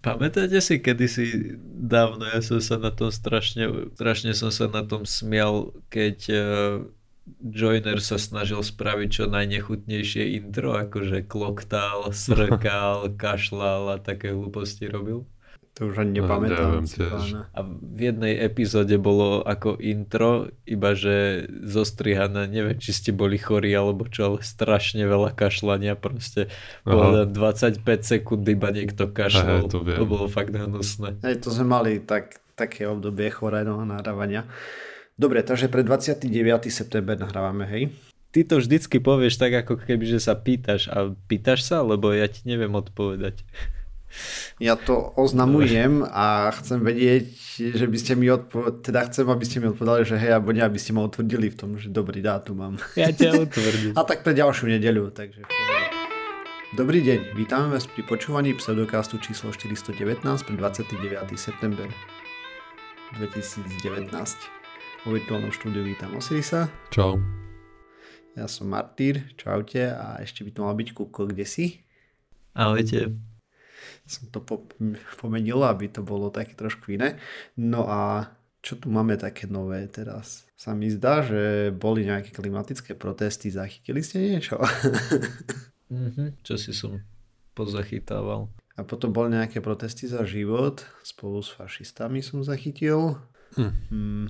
Pamätáte si, kedysi dávno, ja som sa na tom strašne, strašne som sa na tom smial, keď uh, Joiner sa snažil spraviť čo najnechutnejšie intro, akože kloktal, srkal, kašlal a také hlúposti robil. To už ani nepamätám. No, a v jednej epizóde bolo ako intro, iba že zostrihané, neviem, či ste boli chorí alebo čo, ale strašne veľa kašľania, proste bolo 25 sekúnd iba niekto kašľal. to, to bolo fakt hnusné. Hej, to sme mali tak, také obdobie chorého nahrávania. Dobre, takže pre 29. september nahrávame, hej? Ty to vždycky povieš tak, ako keby, že sa pýtaš. A pýtaš sa, lebo ja ti neviem odpovedať. Ja to oznamujem a chcem vedieť, že by ste mi odpovedali, teda chcem, aby ste mi odpovedali, že hej, alebo nie, aby ste ma utvrdili v tom, že dobrý dátum mám. Ja ťa utvrdím. a tak pre ďalšiu nedeľu, takže Dobrý deň, vítame vás pri počúvaní pseudokastu číslo 419 pre 29. september 2019. Vo virtuálnom štúdiu vítam Osirisa. Čau. Ja som Martýr, čaute a ešte by to mal byť Kuko, kde si? Ahojte som to pomenil, aby to bolo také trošku iné. No a čo tu máme také nové teraz? Sa mi zdá, že boli nejaké klimatické protesty, zachytili ste niečo? mm-hmm, čo si som pozachytával. A potom boli nejaké protesty za život, spolu s fašistami som zachytil. Hm. Mm,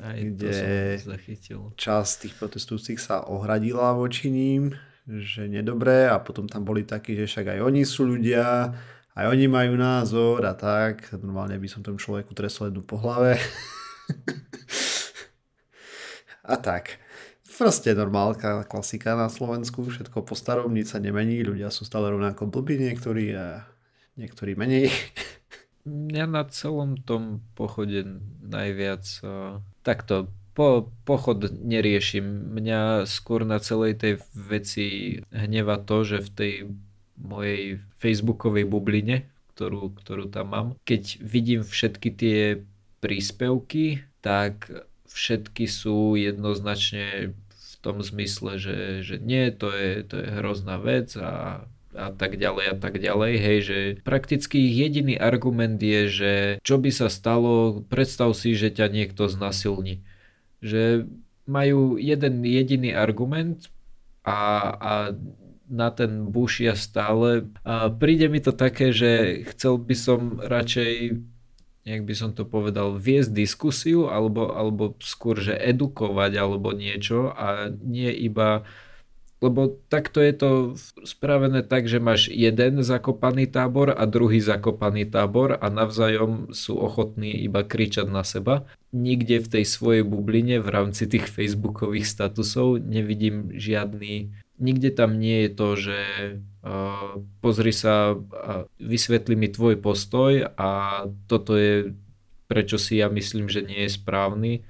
aj kde to som zachytil. časť tých protestujúcich sa ohradila voči ním, že nedobré a potom tam boli takí, že však aj oni sú ľudia aj oni majú názor a tak. Normálne by som tomu človeku tresol jednu po hlave. a tak. Proste normálka, klasika na Slovensku, všetko po starom, nič sa nemení, ľudia sú stále rovnako blbí niektorí a niektorí menej. Ja na celom tom pochode najviac takto po, pochod neriešim. Mňa skôr na celej tej veci hneva to, že v tej mojej facebookovej bubline, ktorú, ktorú tam mám. Keď vidím všetky tie príspevky, tak všetky sú jednoznačne v tom zmysle, že, že nie, to je, to je hrozná vec a a tak ďalej a tak ďalej, hej, že prakticky jediný argument je, že čo by sa stalo, predstav si, že ťa niekto znasilní. Že majú jeden jediný argument a, a na ten bušia stále. A príde mi to také, že chcel by som radšej jak by som to povedal, viesť diskusiu alebo, alebo skôr, že edukovať alebo niečo a nie iba lebo takto je to spravené tak, že máš jeden zakopaný tábor a druhý zakopaný tábor a navzájom sú ochotní iba kričať na seba. Nikde v tej svojej bubline v rámci tých facebookových statusov nevidím žiadny nikde tam nie je to, že uh, pozri sa, uh, vysvetli mi tvoj postoj a toto je prečo si ja myslím, že nie je správny.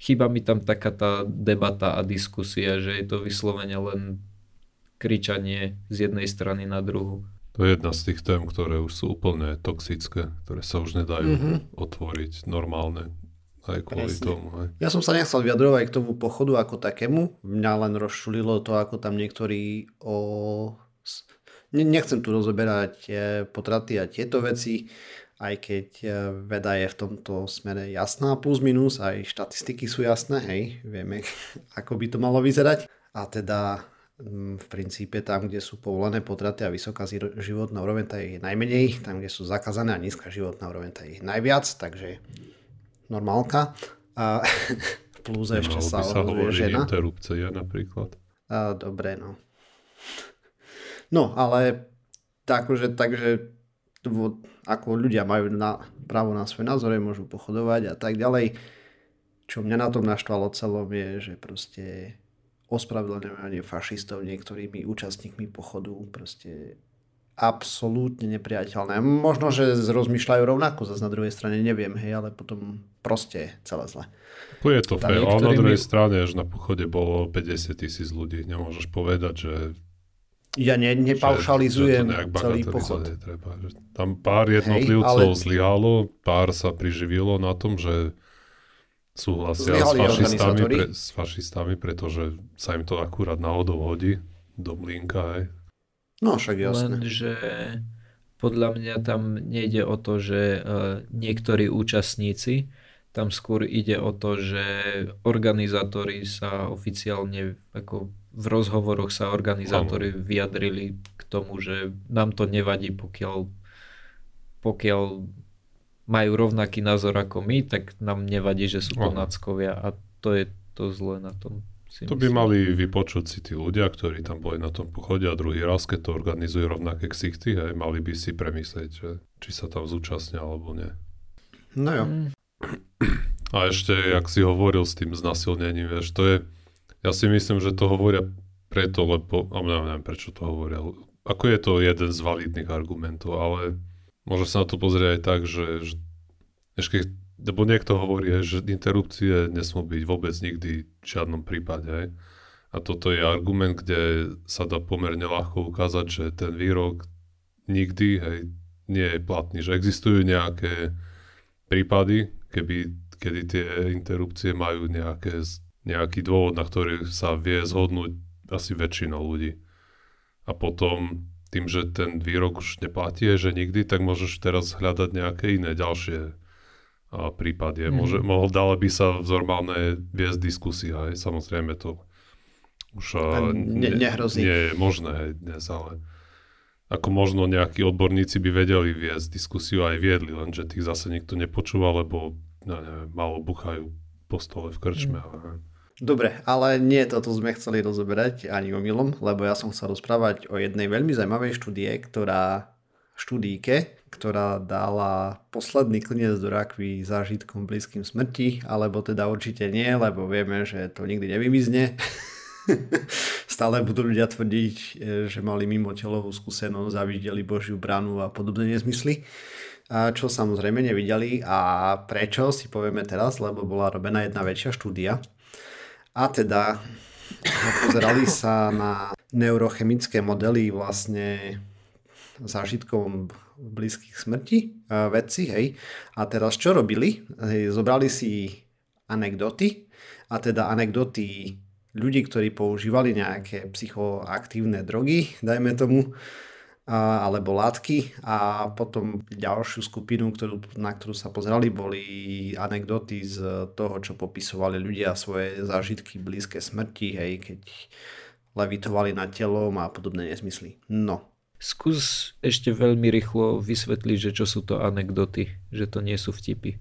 Chýba mi tam taká tá debata a diskusia, že je to vyslovene len kričanie z jednej strany na druhu. To je jedna z tých tém, ktoré už sú úplne toxické, ktoré sa už nedajú mm-hmm. otvoriť normálne aj kvôli Presne. tomu. Aj. Ja som sa nechcel vyjadrovať k tomu pochodu ako takému. Mňa len rozšulilo to, ako tam niektorí o... Nechcem tu rozoberať potraty a tieto veci, aj keď e, veda je v tomto smere jasná plus minus, aj štatistiky sú jasné, hej, vieme, ako by to malo vyzerať. A teda v princípe tam, kde sú povolené potraty a vysoká životná úroveň, tá je najmenej, tam, kde sú zakázané a nízka životná úroveň, tá je najviac, takže normálka. A plus no, ešte sa, sa hovorí žena. interrupcia napríklad. A, dobre, no. No, ale takže, takže ako ľudia majú na, právo na svoje názory, môžu pochodovať a tak ďalej. Čo mňa na tom naštvalo celom je, že proste ospravedlňovanie fašistov niektorými účastníkmi pochodu proste absolútne nepriateľné. Možno, že rozmýšľajú rovnako, zase na druhej strane neviem, hej, ale potom proste celé zle. Ako je to fér, ale na druhej strane, až na pochode bolo 50 tisíc ľudí, nemôžeš povedať, že ja ne, nepaušalizujem že, že celý pochod. Treba, že tam pár jednotlivcov ale... zlyhalo, pár sa priživilo na tom, že súhlasia s fašistami, pre, s fašistami, pretože sa im to akurát náhodou hodí do mlinka, hej. No však jasné. Lenže podľa mňa tam nejde o to, že uh, niektorí účastníci, tam skôr ide o to, že organizátori sa oficiálne ako v rozhovoroch sa organizátori vyjadrili k tomu, že nám to nevadí, pokiaľ, pokiaľ majú rovnaký názor ako my, tak nám nevadí, že sú to náckovia a to je to zlé na tom. To by mali vypočuť si tí ľudia, ktorí tam boli na tom pochode a druhý raz, keď to organizujú rovnaké ksichty, hej, mali by si premyslieť, že, či sa tam zúčastnia alebo nie. No jo. Mm. A ešte, jak si hovoril s tým znasilnením, vieš, to je, ja si myslím, že to hovoria preto, lebo, a neviem, neviem prečo to hovoria, ako je to jeden z validných argumentov, ale môže sa na to pozrieť aj tak, že, že ešte lebo niekto hovorí, že interrupcie nesmú byť vôbec nikdy v žiadnom prípade. A toto je argument, kde sa dá pomerne ľahko ukázať, že ten výrok nikdy hej, nie je platný. Že existujú nejaké prípady, keby, kedy tie interrupcie majú nejaké, nejaký dôvod, na ktorý sa vie zhodnúť asi väčšinou ľudí. A potom tým, že ten výrok už neplatí, že nikdy, tak môžeš teraz hľadať nejaké iné ďalšie a prípad je. Mm. Môže, mohol, dala by sa v normálne viesť diskusia, aj samozrejme to už a ne, nehrozí. Nie je možné aj dnes, ale ako možno nejakí odborníci by vedeli viesť diskusiu aj viedli, lenže tých zase nikto nepočúva, lebo no, neviem, malo buchajú po stole v krčme. Mm. Dobre, ale nie toto sme chceli rozoberať ani omylom, lebo ja som chcel rozprávať o jednej veľmi zaujímavej štúdie, ktorá štúdíke, ktorá dala posledný klinec do rakvy zážitkom blízkym smrti, alebo teda určite nie, lebo vieme, že to nikdy nevymizne. Stále budú ľudia tvrdiť, že mali mimo telovú skúsenosť a videli Božiu bránu a podobné nezmysly. A čo samozrejme nevideli a prečo si povieme teraz, lebo bola robená jedna väčšia štúdia. A teda pozerali sa na neurochemické modely vlastne zážitkom blízkych smrti vedci, hej. A teraz čo robili? Hej, zobrali si anekdoty a teda anekdoty ľudí, ktorí používali nejaké psychoaktívne drogy, dajme tomu, alebo látky a potom ďalšiu skupinu, ktorú, na ktorú sa pozerali, boli anekdoty z toho, čo popisovali ľudia svoje zážitky blízke smrti, hej, keď levitovali nad telom a podobné nezmysly. No, Skús ešte veľmi rýchlo vysvetliť, že čo sú to anekdoty, že to nie sú vtipy.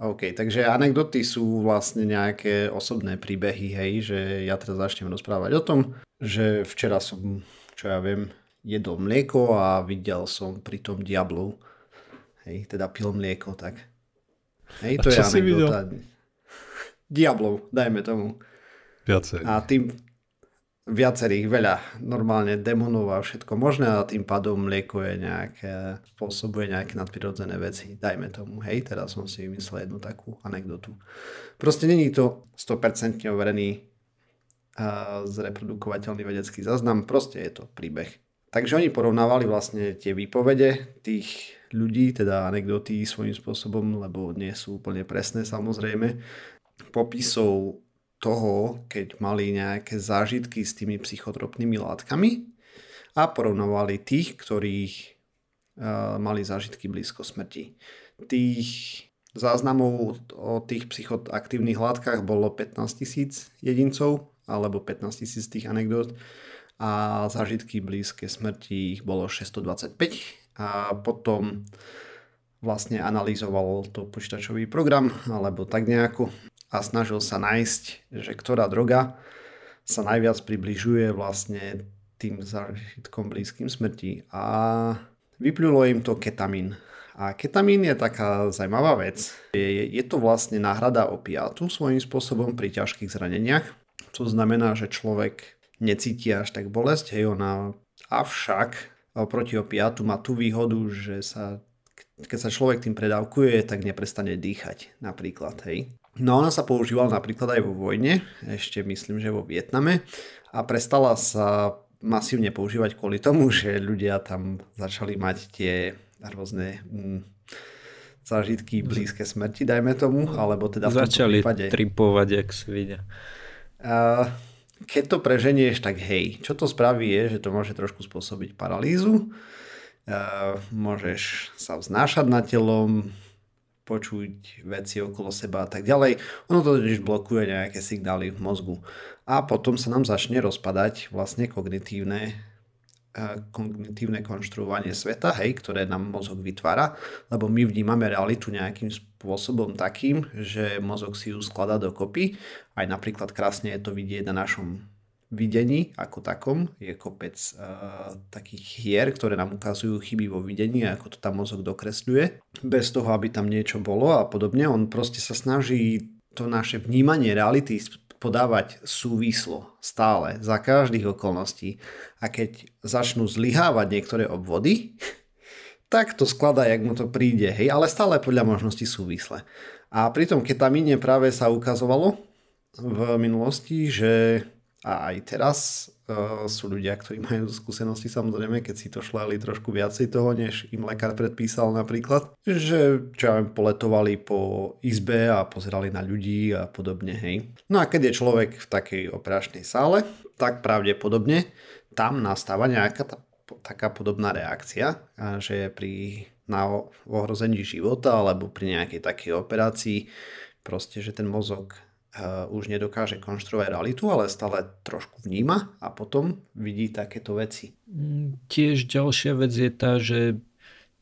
OK, takže anekdoty sú vlastne nejaké osobné príbehy, hej, že ja teraz začnem rozprávať o tom, že včera som, čo ja viem, jedol mlieko a videl som pri tom diablov. Hej, teda pil mlieko, tak. Hej, to a je anekdota. Diablov, dajme tomu. Viacej. A tým, viacerých, veľa normálne demonov a všetko možné a tým pádom je nejaké, spôsobuje nejaké nadprirodzené veci. Dajme tomu, hej, teraz som si vymyslel jednu takú anekdotu. Proste není to 100% overený a zreprodukovateľný vedecký záznam, proste je to príbeh. Takže oni porovnávali vlastne tie výpovede tých ľudí, teda anekdoty svojím spôsobom, lebo nie sú úplne presné samozrejme, popisov toho, keď mali nejaké zážitky s tými psychotropnými látkami a porovnovali tých, ktorých uh, mali zážitky blízko smrti. Tých záznamov o tých psychoaktívnych látkach bolo 15 tisíc jedincov alebo 15 tisíc tých anekdot a zážitky blízke smrti ich bolo 625 a potom vlastne analyzoval to počítačový program alebo tak nejako a snažil sa nájsť, že ktorá droga sa najviac približuje vlastne tým zážitkom blízkym smrti. A vyplulo im to ketamín. A ketamín je taká zaujímavá vec. Je, je to vlastne náhrada opiátu svojím spôsobom pri ťažkých zraneniach. To znamená, že človek necíti až tak bolesť, hej, ona avšak oproti opiátu má tú výhodu, že sa keď sa človek tým predávkuje, tak neprestane dýchať napríklad, hej. No ona sa používala napríklad aj vo vojne, ešte myslím, že vo Vietname a prestala sa masívne používať kvôli tomu, že ľudia tam začali mať tie rôzne mm, zážitky blízke smrti, dajme tomu, alebo teda v Začali prípade... tripovať, jak vidia. Uh, keď to preženieš, tak hej, čo to spraví je, že to môže trošku spôsobiť paralýzu, môžeš sa vznášať nad telom, počuť veci okolo seba a tak ďalej. Ono to totiž blokuje nejaké signály v mozgu. A potom sa nám začne rozpadať vlastne kognitívne kognitívne konštruovanie sveta, hej, ktoré nám mozog vytvára, lebo my vnímame realitu nejakým spôsobom takým, že mozog si ju skladá dokopy. Aj napríklad krásne je to vidieť na našom videní ako takom. Je kopec uh, takých hier, ktoré nám ukazujú chyby vo videní a ako to tam mozog dokresľuje. Bez toho, aby tam niečo bolo a podobne. On proste sa snaží to naše vnímanie reality podávať súvislo stále, za každých okolností. A keď začnú zlyhávať niektoré obvody, tak to skladá, jak mu to príde, hej, ale stále podľa možnosti súvisle. A pritom ketamíne práve sa ukazovalo v minulosti, že a aj teraz uh, sú ľudia, ktorí majú skúsenosti samozrejme, keď si to šlali trošku viacej toho, než im lekár predpísal napríklad, že čo ja poletovali po izbe a pozerali na ľudí a podobne, hej. No a keď je človek v takej operačnej sále, tak pravdepodobne tam nastáva nejaká tá, taká podobná reakcia, že pri na ohrození života alebo pri nejakej takej operácii proste, že ten mozog už nedokáže konštruovať realitu, ale stále trošku vníma a potom vidí takéto veci. Mm, tiež ďalšia vec je tá, že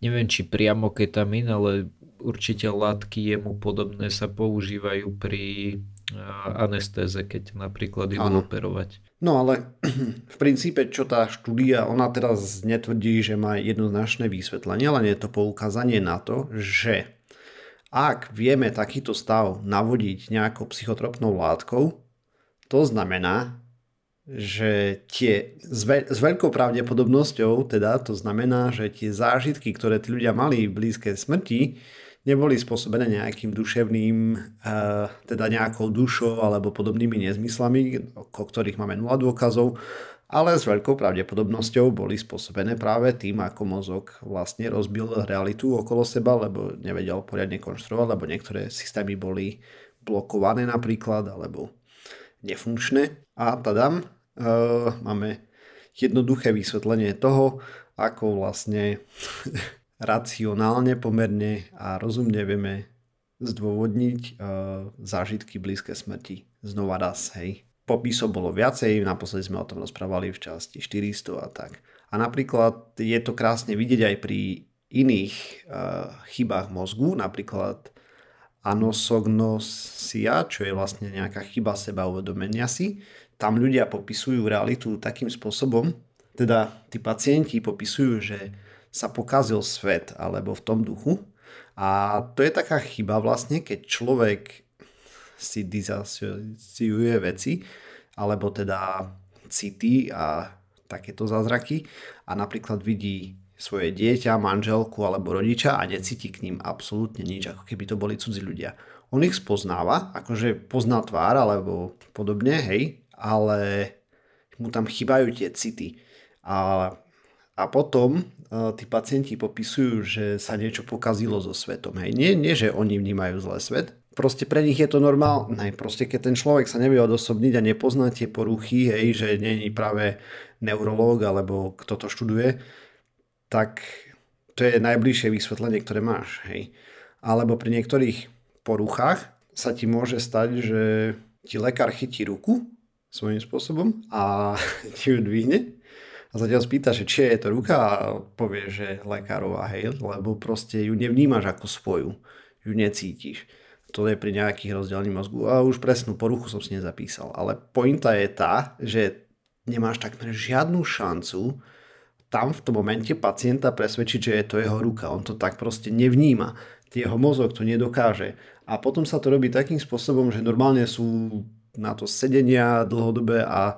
neviem či priamo ketamín, ale určite látky jemu podobné sa používajú pri anestéze, keď napríklad idú operovať. No ale v princípe, čo tá štúdia, ona teraz netvrdí, že má jednoznačné vysvetlenie, len je to poukázanie na to, že ak vieme takýto stav navodiť nejakou psychotropnou látkou, to znamená, že tie s, veľ, s veľkou pravdepodobnosťou, teda to znamená, že tie zážitky, ktoré tí ľudia mali v blízkej smrti, neboli spôsobené nejakým duševným, uh, teda nejakou dušou alebo podobnými nezmyslami, o ktorých máme nula dôkazov, ale s veľkou pravdepodobnosťou boli spôsobené práve tým, ako mozog vlastne rozbil realitu okolo seba, lebo nevedel poriadne konštruovať, lebo niektoré systémy boli blokované napríklad, alebo nefunkčné. A tadam, uh, máme jednoduché vysvetlenie toho, ako vlastne racionálne pomerne a rozumne vieme zdôvodniť uh, zážitky blízke smrti. Znova raz, hej popisov bolo viacej, naposledy sme o tom rozprávali v časti 400 a tak. A napríklad je to krásne vidieť aj pri iných uh, chybách mozgu, napríklad anosognosia, čo je vlastne nejaká chyba seba uvedomenia si. Tam ľudia popisujú realitu takým spôsobom, teda tí pacienti popisujú, že sa pokazil svet alebo v tom duchu. A to je taká chyba vlastne, keď človek si disociuje veci, alebo teda city a takéto zázraky a napríklad vidí svoje dieťa, manželku alebo rodiča a necíti k ním absolútne nič, ako keby to boli cudzí ľudia. On ich spoznáva, akože pozná tvár alebo podobne, hej, ale mu tam chýbajú tie city. A, a potom uh, tí pacienti popisujú, že sa niečo pokazilo so svetom. Hej. Nie, nie, že oni vnímajú zlé svet, proste pre nich je to normálne. Proste keď ten človek sa nevie odosobniť a nepozná tie poruchy, hej, že není práve neurológ alebo kto to študuje, tak to je najbližšie vysvetlenie, ktoré máš. Hej. Alebo pri niektorých poruchách sa ti môže stať, že ti lekár chytí ruku svojím spôsobom a ti ju dvihne a ťa spýta, že či je to ruka a povie, že lekárová, hej, lebo proste ju nevnímaš ako svoju, ju necítiš to je pri nejakých rozdelení mozgu a už presnú poruchu som si nezapísal. Ale pointa je tá, že nemáš takmer žiadnu šancu tam v tom momente pacienta presvedčiť, že je to jeho ruka. On to tak proste nevníma. Jeho mozog to nedokáže. A potom sa to robí takým spôsobom, že normálne sú na to sedenia dlhodobé a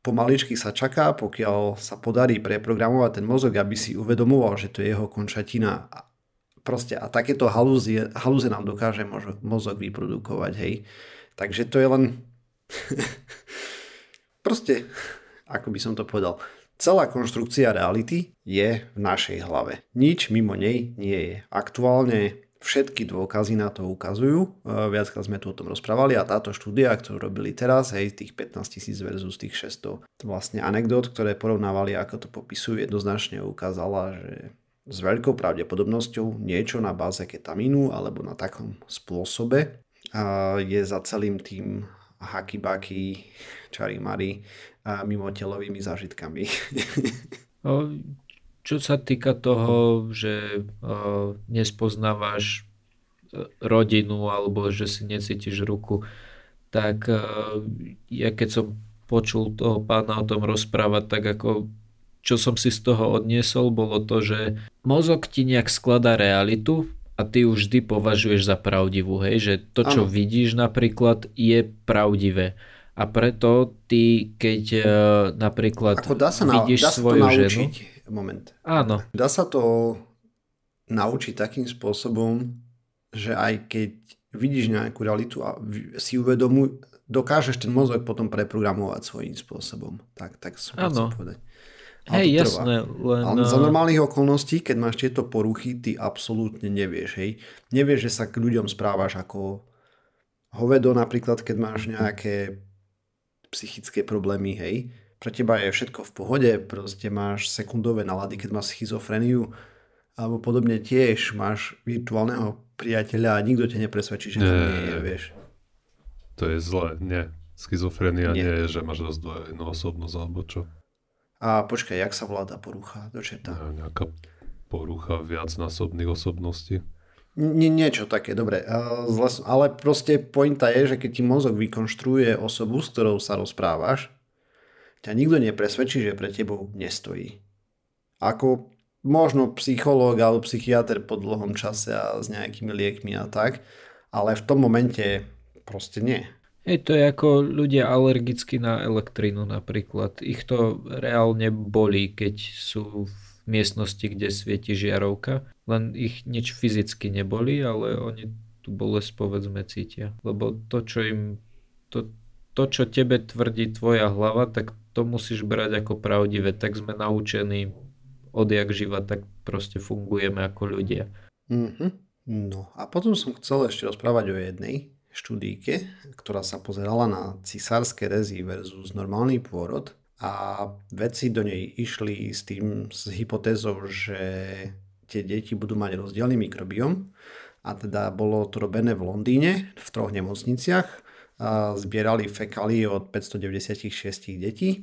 pomaličky sa čaká, pokiaľ sa podarí preprogramovať ten mozog, aby si uvedomoval, že to je jeho končatina proste a takéto halúzie, halúze nám dokáže mozog vyprodukovať, hej. Takže to je len proste, ako by som to povedal, celá konštrukcia reality je v našej hlave. Nič mimo nej nie je. Aktuálne všetky dôkazy na to ukazujú. Viackrát sme tu o tom rozprávali a táto štúdia, ktorú robili teraz, hej, tých 15 tisíc versus tých 600 vlastne anekdot, ktoré porovnávali, ako to popisujú, jednoznačne ukázala, že s veľkou pravdepodobnosťou niečo na báze ketamínu alebo na takom spôsobe je za celým tým haky-baky, čarimary a mimotelovými zážitkami. Čo sa týka toho, že nespoznávaš e, rodinu alebo že si necítiš ruku, tak e, ja keď som počul toho pána o tom rozprávať, tak ako čo som si z toho odniesol, bolo to, že mozog ti nejak skladá realitu a ty už vždy považuješ za pravdivú, hej, že to, čo ano. vidíš napríklad, je pravdivé. A preto ty, keď uh, napríklad Ako dá sa vidíš na, dá svoju sa to naučiť. ženu moment. Áno. Dá sa to naučiť takým spôsobom, že aj keď vidíš nejakú realitu a si uvedomuj, dokážeš ten mozog potom preprogramovať svojím spôsobom. Tak, tak som chcel povedať. Hej, jasné. Len... Ale za normálnych okolností, keď máš tieto poruchy, ty absolútne nevieš. Hej. Nevieš, že sa k ľuďom správaš ako hovedo, napríklad, keď máš nejaké psychické problémy, hej pre teba je všetko v pohode, proste máš sekundové nalady, keď máš schizofreniu, alebo podobne tiež máš virtuálneho priateľa a nikto ťa nepresvedčí, že nie, to nie je, vieš. To je zlé, nie. Schizofrenia nie. nie je, že máš rozdvojenú osobnosť alebo čo. A počkaj, jak sa vláda porucha? Do čerta? Nie, nejaká porucha viacnásobných osobností. Nie, niečo také, dobre. Ale proste pointa je, že keď ti mozog vykonštruuje osobu, s ktorou sa rozprávaš, ťa nikto nepresvedčí, že pre tebou nestojí. Ako možno psychológ alebo psychiatr po dlhom čase a s nejakými liekmi a tak, ale v tom momente proste nie. Hej, to je ako ľudia alergicky na elektrínu napríklad. Ich to reálne bolí, keď sú v miestnosti, kde svieti žiarovka. Len ich nič fyzicky nebolí, ale oni tú bolesť povedzme cítia. Lebo to, čo im to, to, čo tebe tvrdí tvoja hlava, tak to musíš brať ako pravdivé, tak sme naučení odjak živa, tak proste fungujeme ako ľudia. Mm-hmm. No a potom som chcel ešte rozprávať o jednej štúdíke, ktorá sa pozerala na cisárske rezy versus normálny pôrod a vedci do nej išli s tým, s hypotézou, že tie deti budú mať rozdielný mikrobiom a teda bolo to robené v Londýne v troch nemocniciach zbierali fekály od 596 detí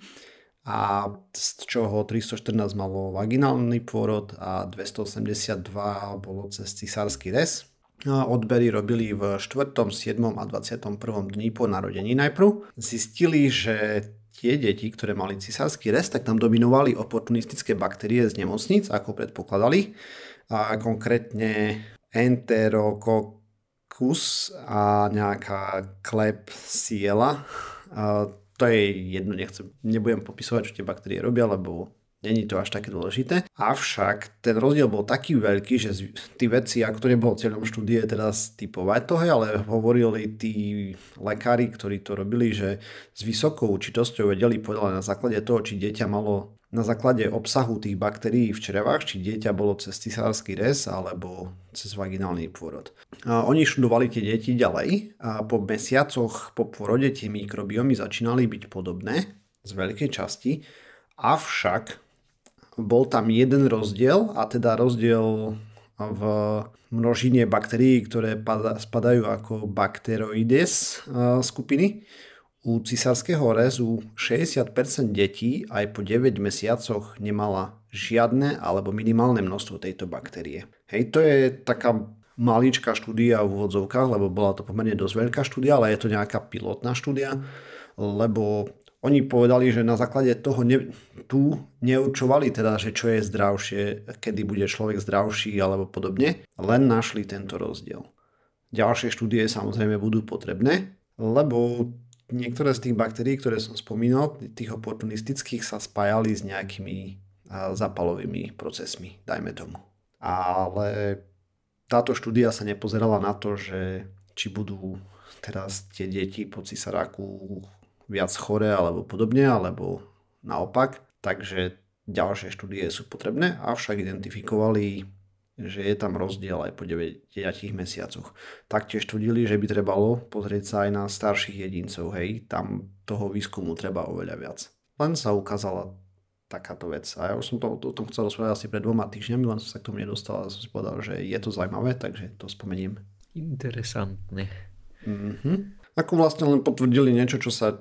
a z čoho 314 malo vaginálny pôrod a 282 bolo cez cisársky rez. A odbery robili v 4., 7. a 21. dní po narodení najprv. Zistili, že tie deti, ktoré mali cisársky rez, tak tam dominovali oportunistické baktérie z nemocnic, ako predpokladali. A konkrétne enterokok kus a nejaká klep siela. A to je jedno, nechcem, nebudem popisovať, čo tie baktérie robia, lebo není to až také dôležité. Avšak ten rozdiel bol taký veľký, že tí vedci, ako to nebolo cieľom štúdie teraz typovať to, ale hovorili tí lekári, ktorí to robili, že s vysokou určitosťou vedeli povedať na základe toho, či dieťa malo na základe obsahu tých baktérií v črevách, či dieťa bolo cez cisársky rez alebo cez vaginálny pôrod. A oni študovali tie deti ďalej a po mesiacoch po pôrode tie mikrobiomy začínali byť podobné z veľkej časti, avšak bol tam jeden rozdiel a teda rozdiel v množine baktérií, ktoré spadajú ako bakteroides skupiny u cisárskeho rezu 60% detí aj po 9 mesiacoch nemala žiadne alebo minimálne množstvo tejto baktérie. Hej, to je taká maličká štúdia v úvodzovkách, lebo bola to pomerne dosť veľká štúdia, ale je to nejaká pilotná štúdia, lebo oni povedali, že na základe toho ne, tu neurčovali teda, že čo je zdravšie, kedy bude človek zdravší alebo podobne, len našli tento rozdiel. Ďalšie štúdie samozrejme budú potrebné, lebo niektoré z tých baktérií, ktoré som spomínal, tých oportunistických sa spájali s nejakými zapalovými procesmi, dajme tomu. Ale táto štúdia sa nepozerala na to, že či budú teraz tie deti po cisaráku viac chore alebo podobne, alebo naopak. Takže ďalšie štúdie sú potrebné, avšak identifikovali že je tam rozdiel aj po 9 mesiacoch. Taktiež tvrdili, že by trebalo pozrieť sa aj na starších jedincov, hej, tam toho výskumu treba oveľa viac. Len sa ukázala takáto vec. A ja už som to, o tom chcel rozprávať asi pred dvoma týždňami, len som sa k tomu nedostal a som si povedal, že je to zaujímavé, takže to spomeniem. Interesantne. Mm-hmm. Ako vlastne len potvrdili niečo, čo sa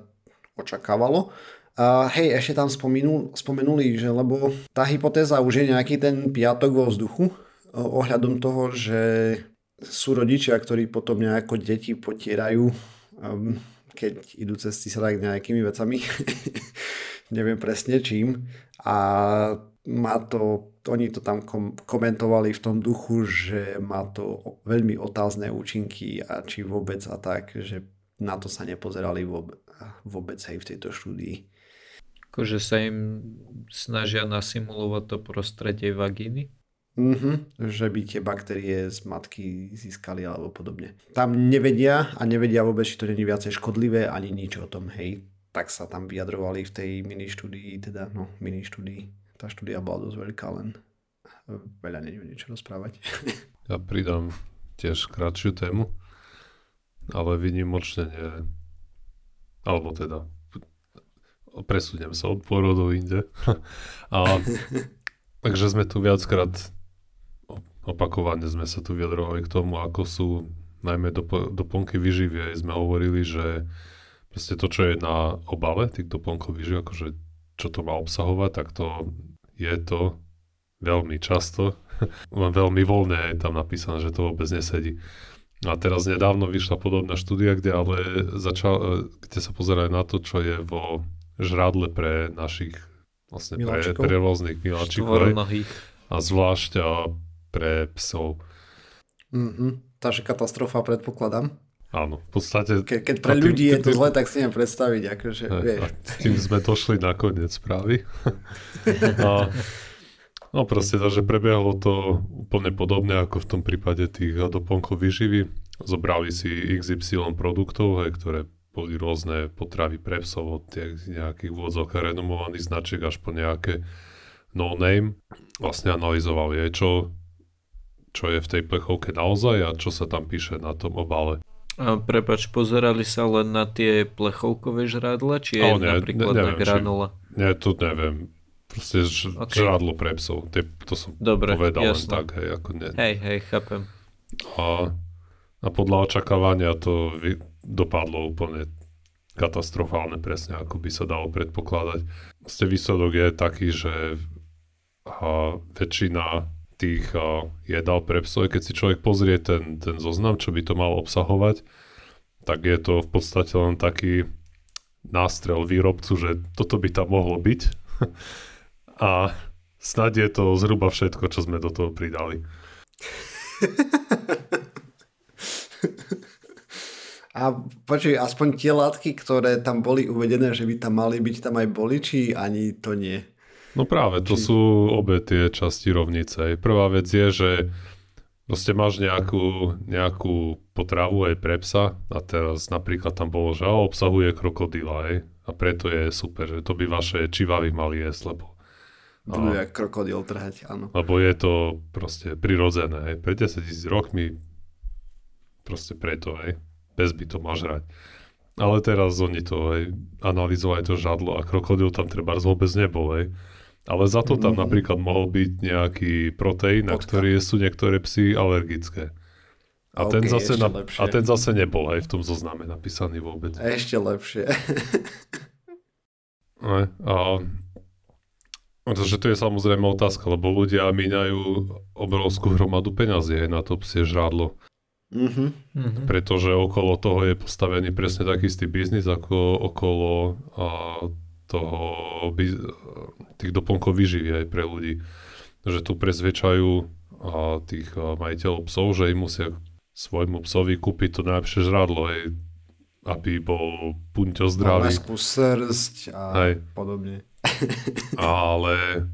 očakávalo. A hej, ešte tam spomenul, spomenuli, že lebo tá hypotéza už je nejaký ten piatok vo vzduchu, ohľadom toho, že sú rodičia, ktorí potom nejako deti potierajú, um, keď idú cez tak nejakými vecami. Neviem presne čím. A má to, oni to tam kom- komentovali v tom duchu, že má to veľmi otázne účinky a či vôbec a tak, že na to sa nepozerali vôbec, vôbec aj v tejto štúdii. Akože sa im snažia nasimulovať to prostredie vagíny? Mm-hmm, že by tie baktérie z matky získali alebo podobne. Tam nevedia a nevedia vôbec, či to není viacej škodlivé, ani nič o tom, hej. Tak sa tam vyjadrovali v tej mini štúdii, teda no, mini štúdii. Tá štúdia bola dosť veľká, len veľa neviem niečo rozprávať. Ja pridám tiež kratšiu tému, ale vynimočne nie. Alebo teda presúdem sa od pôrodov inde. a, takže sme tu viackrát opakovane sme sa tu vyjadrovali k tomu, ako sú najmä dop- doplnky vyživie. Sme hovorili, že proste to, čo je na obale tých doplnkov vyživie, akože čo to má obsahovať, tak to je to veľmi často, len veľmi voľne je tam napísané, že to vôbec nesedí. A teraz nedávno vyšla podobná štúdia, kde ale začal, kde sa pozerajú na to, čo je vo žradle pre našich vlastne pre, pre rôznych miláčikov. A zvlášť a pre psov. Mm-hmm. Takže katastrofa predpokladám. Áno, v podstate... Ke, keď pre tým, ľudí je to tým, zle, tak si neviem predstaviť, akože, a, vieš. A tým sme došli na koniec správy. a, no proste, takže prebiehlo to úplne podobne ako v tom prípade tých doplnkov výživy. Zobrali si XY produktov, hej, ktoré boli rôzne potravy pre psov od nejakých vôdzok renomovaných značiek až po nejaké no name. Vlastne analyzovali aj čo čo je v tej plechovke naozaj a čo sa tam píše na tom obale. A prepač, pozerali sa len na tie plechovkové žrádla, či je nie, napríklad ne, neviem, na granula? Či, nie, to neviem. Proste ž, okay. žrádlo pre psov. Tie, to som Dobre, povedal jasno. len tak. Hej, ako ne. hej, hej, chápem. A, a podľa očakávania to vy, dopadlo úplne katastrofálne, presne ako by sa dalo predpokladať. Vlastne výsledok je taký, že a väčšina tých uh, jedál pre psov, keď si človek pozrie ten, ten zoznam, čo by to malo obsahovať, tak je to v podstate len taký nástrel výrobcu, že toto by tam mohlo byť. A snad je to zhruba všetko, čo sme do toho pridali. A počuj, aspoň tie látky, ktoré tam boli uvedené, že by tam mali byť, tam aj boli, či ani to nie? No práve, to Či... sú obe tie časti rovnice. Prvá vec je, že proste máš nejakú, nejakú potravu aj pre psa a teraz napríklad tam bolo, že obsahuje krokodila aj, a preto je super, že to by vaše čivavy mali jesť, lebo budú jak krokodil trhať, áno. Lebo je to proste prirodzené. Aj. Pre 10 tisíc rokmi proste preto, aj. Bez by to má žrať. Ale teraz oni to aj analyzovali to žadlo a krokodil tam treba vôbec nebol, aj. Ale za to tam mm. napríklad mohol byť nejaký proteín, na ktorý sú niektoré psy alergické. A, okay, ten zase na, a ten zase nebol aj v tom zozname napísaný vôbec. Ešte lepšie. a, a Takže to je samozrejme otázka, lebo ľudia míňajú obrovskú hromadu peňazí aj na to psie žrádlo. Mm-hmm. Pretože okolo toho je postavený presne taký istý biznis ako okolo a, toho, tých doplnkov vyživy aj pre ľudí. Že tu prezvedčajú a tých majiteľov psov, že im musia svojmu psovi kúpiť to najlepšie žrádlo, aj, aby bol punťo zdravý. Masku srst a aj. podobne. Ale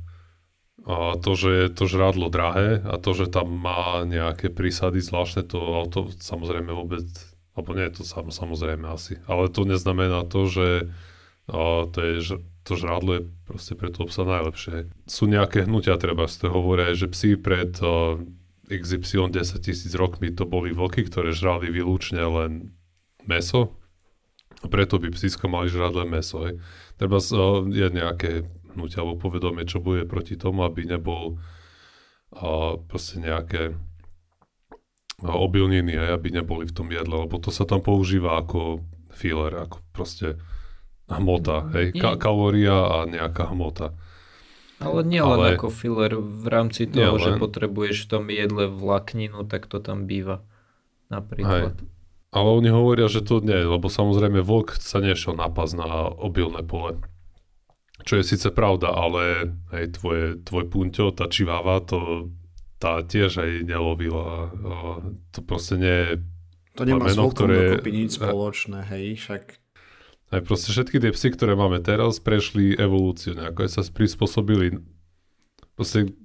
a to, že je to žrádlo drahé a to, že tam má nejaké prísady zvláštne, to, ale to samozrejme vôbec, alebo nie je to sam, samozrejme asi, ale to neznamená to, že a to, je, to žrádlo je proste pre toho psa najlepšie. Sú nejaké hnutia, treba z toho hovoria, že psi pred uh, XY 10 tisíc rokmi to boli vlky, ktoré žrali výlučne len meso, a preto by psíska mali žrať len meso. Hej. Treba je nejaké hnutie alebo povedomie, čo bude proti tomu, aby nebol uh, proste nejaké obilniny, hej, aby neboli v tom jedle, lebo to sa tam používa ako filler, ako proste hmota, hej, Ka- kalória a nejaká hmota. Ale nie len Ale... ako filler v rámci toho, že len... potrebuješ v tom jedle vlákninu, tak to tam býva napríklad. Hej. Ale oni hovoria, že to nie, lebo samozrejme vlk sa nešiel napas na obilné pole. Čo je síce pravda, ale hej, tvoje, tvoj punťo, tá čiváva, to tá tiež aj nelovila. To proste nie je To nemá meno, s ktoré... nič spoločné, hej, však... Aj proste všetky tie psy, ktoré máme teraz, prešli evolúciu nejako, aj sa prispôsobili. Proste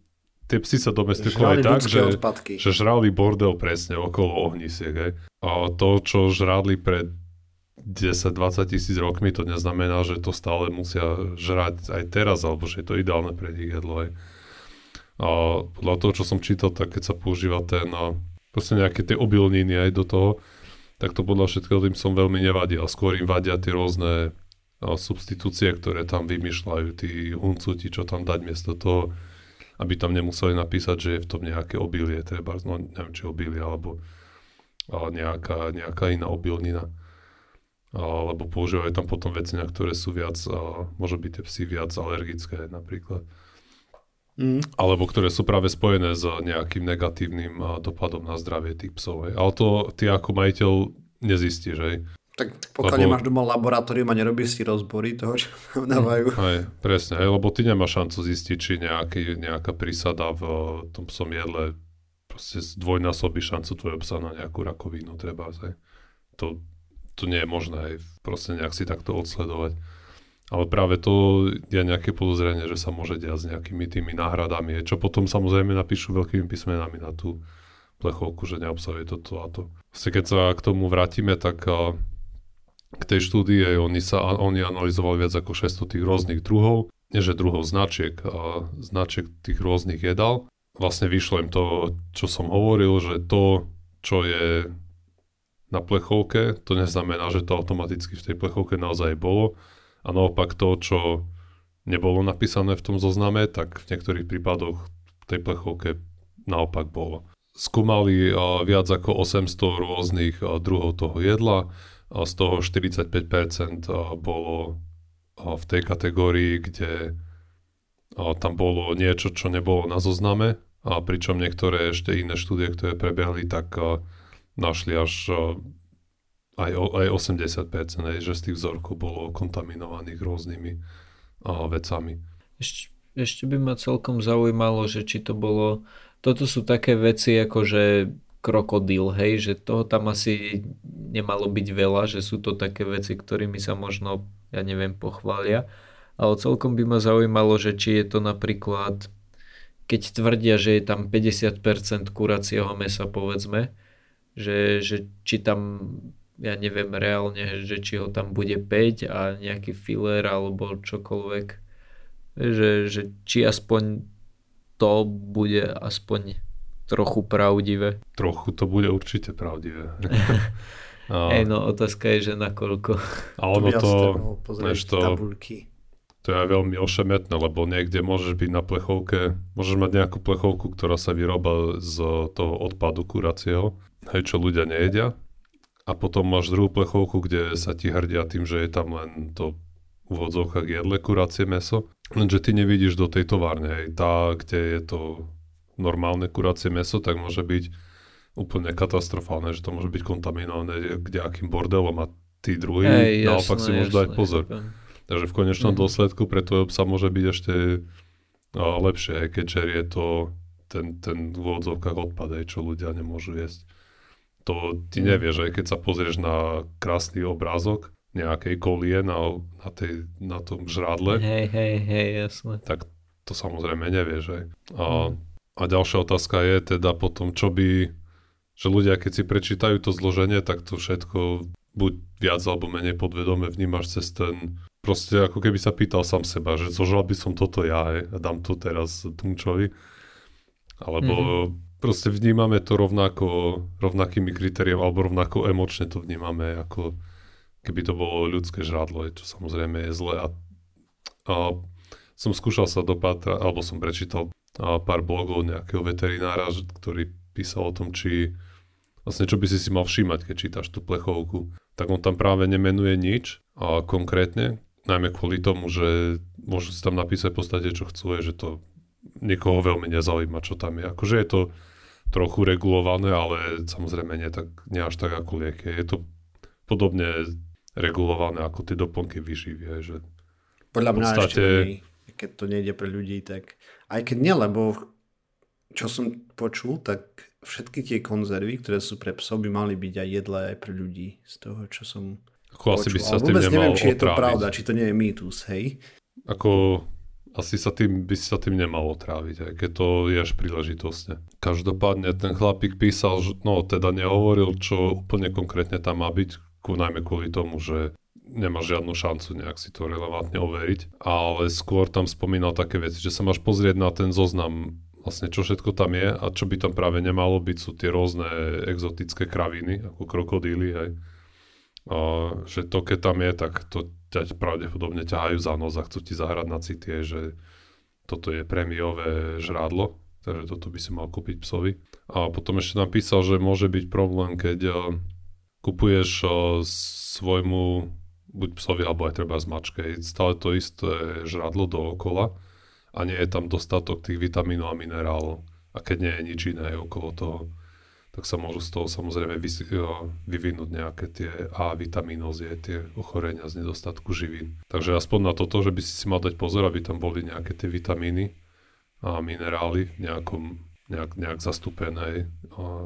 tie psy sa domestikovali tak, že, že žrali bordel presne okolo ohnisiek. Hej. A to, čo žrali pred 10-20 tisíc rokmi, to neznamená, že to stále musia žrať aj teraz, alebo že je to ideálne pre ich jedlo. Hej. A podľa toho, čo som čítal, tak keď sa používa ten, a proste nejaké tie obilniny aj do toho, tak to podľa všetkého tým som veľmi nevadil. Skôr im vadia tie rôzne substitúcie, ktoré tam vymýšľajú, tí huncuti, čo tam dať miesto toho, aby tam nemuseli napísať, že je v tom nejaké obilie, treba, no neviem, či obilie, alebo ale nejaká, nejaká iná obilnina. Alebo používajú tam potom veci, na ktoré sú viac, a môžu byť tie psy viac alergické napríklad. Mm. Alebo ktoré sú práve spojené s nejakým negatívnym dopadom na zdravie tých psov. Hej. Ale to ty ako majiteľ nezistíš, hej. Tak, pokiaľ lebo... nemáš doma laboratórium a nerobíš si rozbory toho, čo tam dávajú. Hej, presne, hej, lebo ty nemáš šancu zistiť, či nejaký, nejaká prísada v tom psom jedle proste dvojnásobí šancu tvojho psa na nejakú rakovinu, treba. Hej. To, to nie je možné, hej, proste nejak si takto odsledovať. Ale práve to je nejaké podozrenie, že sa môže diať s nejakými tými náhradami, čo potom samozrejme napíšu veľkými písmenami na tú plechovku, že neobsahuje toto a to. Vlastne keď sa k tomu vrátime, tak k tej štúdii oni, sa, oni analyzovali viac ako 600 tých rôznych druhov, že druhov značiek, a značiek tých rôznych jedál. Vlastne vyšlo im to, čo som hovoril, že to, čo je na plechovke, to neznamená, že to automaticky v tej plechovke naozaj bolo, a naopak to, čo nebolo napísané v tom zozname, tak v niektorých prípadoch v tej plechovke naopak bolo. Skúmali viac ako 800 rôznych druhov toho jedla, z toho 45% bolo v tej kategórii, kde tam bolo niečo, čo nebolo na zozname, a pričom niektoré ešte iné štúdie, ktoré prebiehali, tak našli až aj, aj 80%, aj, že z tých vzorkov bolo kontaminovaných rôznymi vecami. Ešte, ešte by ma celkom zaujímalo, že či to bolo... Toto sú také veci ako, že krokodil, hej, že toho tam asi nemalo byť veľa, že sú to také veci, ktorými sa možno, ja neviem, pochvália. Ale celkom by ma zaujímalo, že či je to napríklad, keď tvrdia, že je tam 50% kuracieho mesa, povedzme, že, že či tam ja neviem reálne, že či ho tam bude 5 a nejaký filler alebo čokoľvek. Že, že či aspoň to bude aspoň trochu pravdivé. Trochu to bude určite pravdivé. a... Ej, no otázka je, že nakoľko. A ono to, to, to, to je veľmi ošemetné, lebo niekde môžeš byť na plechovke, môžeš mať nejakú plechovku, ktorá sa vyroba z toho odpadu kuracieho, hej, čo ľudia nejedia a potom máš druhú plechovku, kde sa ti hrdia tým, že je tam len to v úvodzovkách jedle kuracie meso, lenže ty nevidíš do tej továrne. Hej. Tá, kde je to normálne kuracie meso, tak môže byť úplne katastrofálne, že to môže byť kontaminované kde akým bordelom a tí druhí Ej, naopak jasné, si môžu dať pozor. Jasné. Takže v konečnom mm. dôsledku pre tvojho psa môže byť ešte no, lepšie, keď je to ten, ten v úvodzovkách odpad, čo ľudia nemôžu jesť to ty mm. nevieš, aj keď sa pozrieš na krásny obrázok nejakej kolie na, na, tej, na tom žrádle. Hej, hej, hej, jasne. Tak to samozrejme nevieš, aj. A, mm. A ďalšia otázka je teda potom, čo by, že ľudia keď si prečítajú to zloženie, tak to všetko buď viac alebo menej podvedome vnímaš cez ten, proste ako keby sa pýtal sám seba, že zožal by som toto ja, aj, a dám to teraz Tunčovi. Alebo mm-hmm proste vnímame to rovnako, rovnakými kritériami, alebo rovnako emočne to vnímame, ako keby to bolo ľudské žrádlo, čo samozrejme je zle. A, a som skúšal sa dopátrať, alebo som prečítal pár blogov nejakého veterinára, ktorý písal o tom, či vlastne čo by si si mal všímať, keď čítaš tú plechovku. Tak on tam práve nemenuje nič a konkrétne, najmä kvôli tomu, že môžu si tam napísať v podstate, čo chcú, že to nikoho veľmi nezaujíma, čo tam je. Akože je to trochu regulované, ale samozrejme nie, tak, nie až tak ako lieky. Je to podobne regulované ako tie doplnky vyživie. Že Podľa mňa podstate... ešte nie, keď to nejde pre ľudí, tak aj keď nie, lebo čo som počul, tak všetky tie konzervy, ktoré sú pre psov, by mali byť aj jedlé aj pre ľudí. Z toho, čo som Ako asi by sa tým nemal neviem, či je to pravda, či to nie je mýtus, hej? Ako asi sa tým, by si sa tým nemal otráviť, aj keď to ješ príležitostne. Každopádne ten chlapík písal, že, no teda nehovoril, čo úplne konkrétne tam má byť, najmä kvôli tomu, že nemá žiadnu šancu nejak si to relevantne overiť, ale skôr tam spomínal také veci, že sa máš pozrieť na ten zoznam vlastne čo všetko tam je a čo by tam práve nemalo byť sú tie rôzne exotické kraviny, ako krokodíly, hej. A, že to keď tam je, tak to ťa pravdepodobne ťahajú za nos a chcú ti zahrať na citie, že toto je prémiové žrádlo, takže toto by si mal kúpiť psovi. A potom ešte napísal, že môže byť problém, keď uh, kupuješ uh, svojmu buď psovi alebo aj treba z mačke, stále to isté žradlo dookola a nie je tam dostatok tých vitamínov a minerálov. A keď nie je nič iné okolo toho, tak sa môžu z toho samozrejme vyvinúť nejaké tie A vitamínozie, tie ochorenia z nedostatku živín. Takže aspoň na toto, že by si si mal dať pozor, aby tam boli nejaké tie vitamíny a minerály v nejakom nejak, nejak zastúpené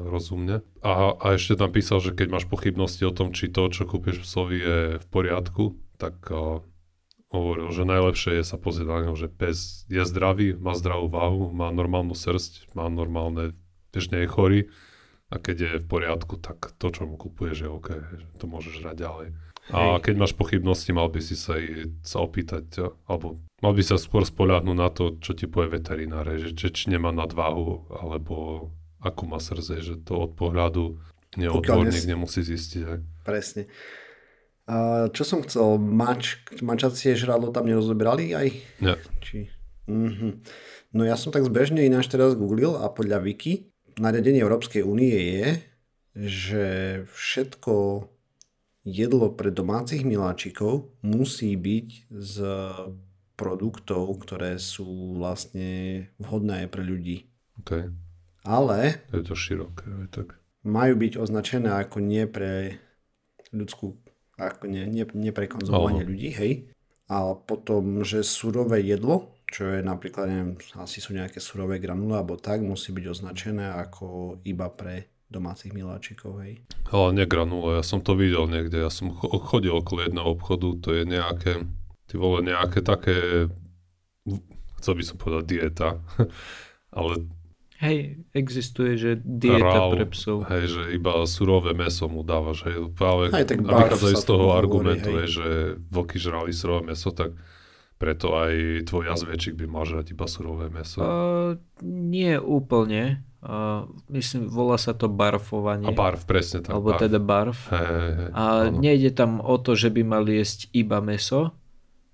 rozumne. A, a ešte tam písal, že keď máš pochybnosti o tom, či to, čo kúpiš psovi je v poriadku, tak a, hovoril, že najlepšie je sa pozrieť na neho, že pes je zdravý, má zdravú váhu, má normálnu srst, má normálne, vieš, nie je chorý a keď je v poriadku, tak to, čo mu kupuješ, je OK, to môžeš hrať ďalej. A keď máš pochybnosti, mal by si sa, sa opýtať, alebo mal by sa skôr spoľahnúť na to, čo ti povie veterináre, že, že či nemá nadváhu, alebo akú má srdce, že to od pohľadu neodborník nes... nemusí zistiť. Aj. Presne. A čo som chcel, mač, mačacie žradlo tam nerozoberali aj? Nie. Či... Mm-hmm. No ja som tak zbežne ináč teraz googlil a podľa Wiki nariadenie Európskej únie je, že všetko jedlo pre domácich miláčikov musí byť z produktov, ktoré sú vlastne vhodné pre ľudí. Okay. Ale je to široké. Aj tak. majú byť označené ako nie pre ľudskú, ako nie, nie, nie pre konzumovanie ľudí, hej. Ale potom, že surové jedlo, čo je napríklad, neviem, asi sú nejaké surové granule alebo tak, musí byť označené ako iba pre domácich miláčikov, hej. Nie granule, ja som to videl niekde, ja som chodil okolo jedného obchodu, to je nejaké, ty vole, nejaké také, chcel by som povedať dieta, ale Hej, existuje, že dieta Rau, pre psov. Hej, že iba surové meso mu dávaš. Hej, práve tak vychádzajú z toho argumentu, hej. že vlky žrali surové meso, tak preto aj tvoj jazvečík by mal žrať iba surové meso. Uh, nie úplne. Uh, myslím, volá sa to barfovanie. A barf, presne tak. Alebo barf. teda barf. Hey, hey, hey, a áno. nejde tam o to, že by mali jesť iba meso,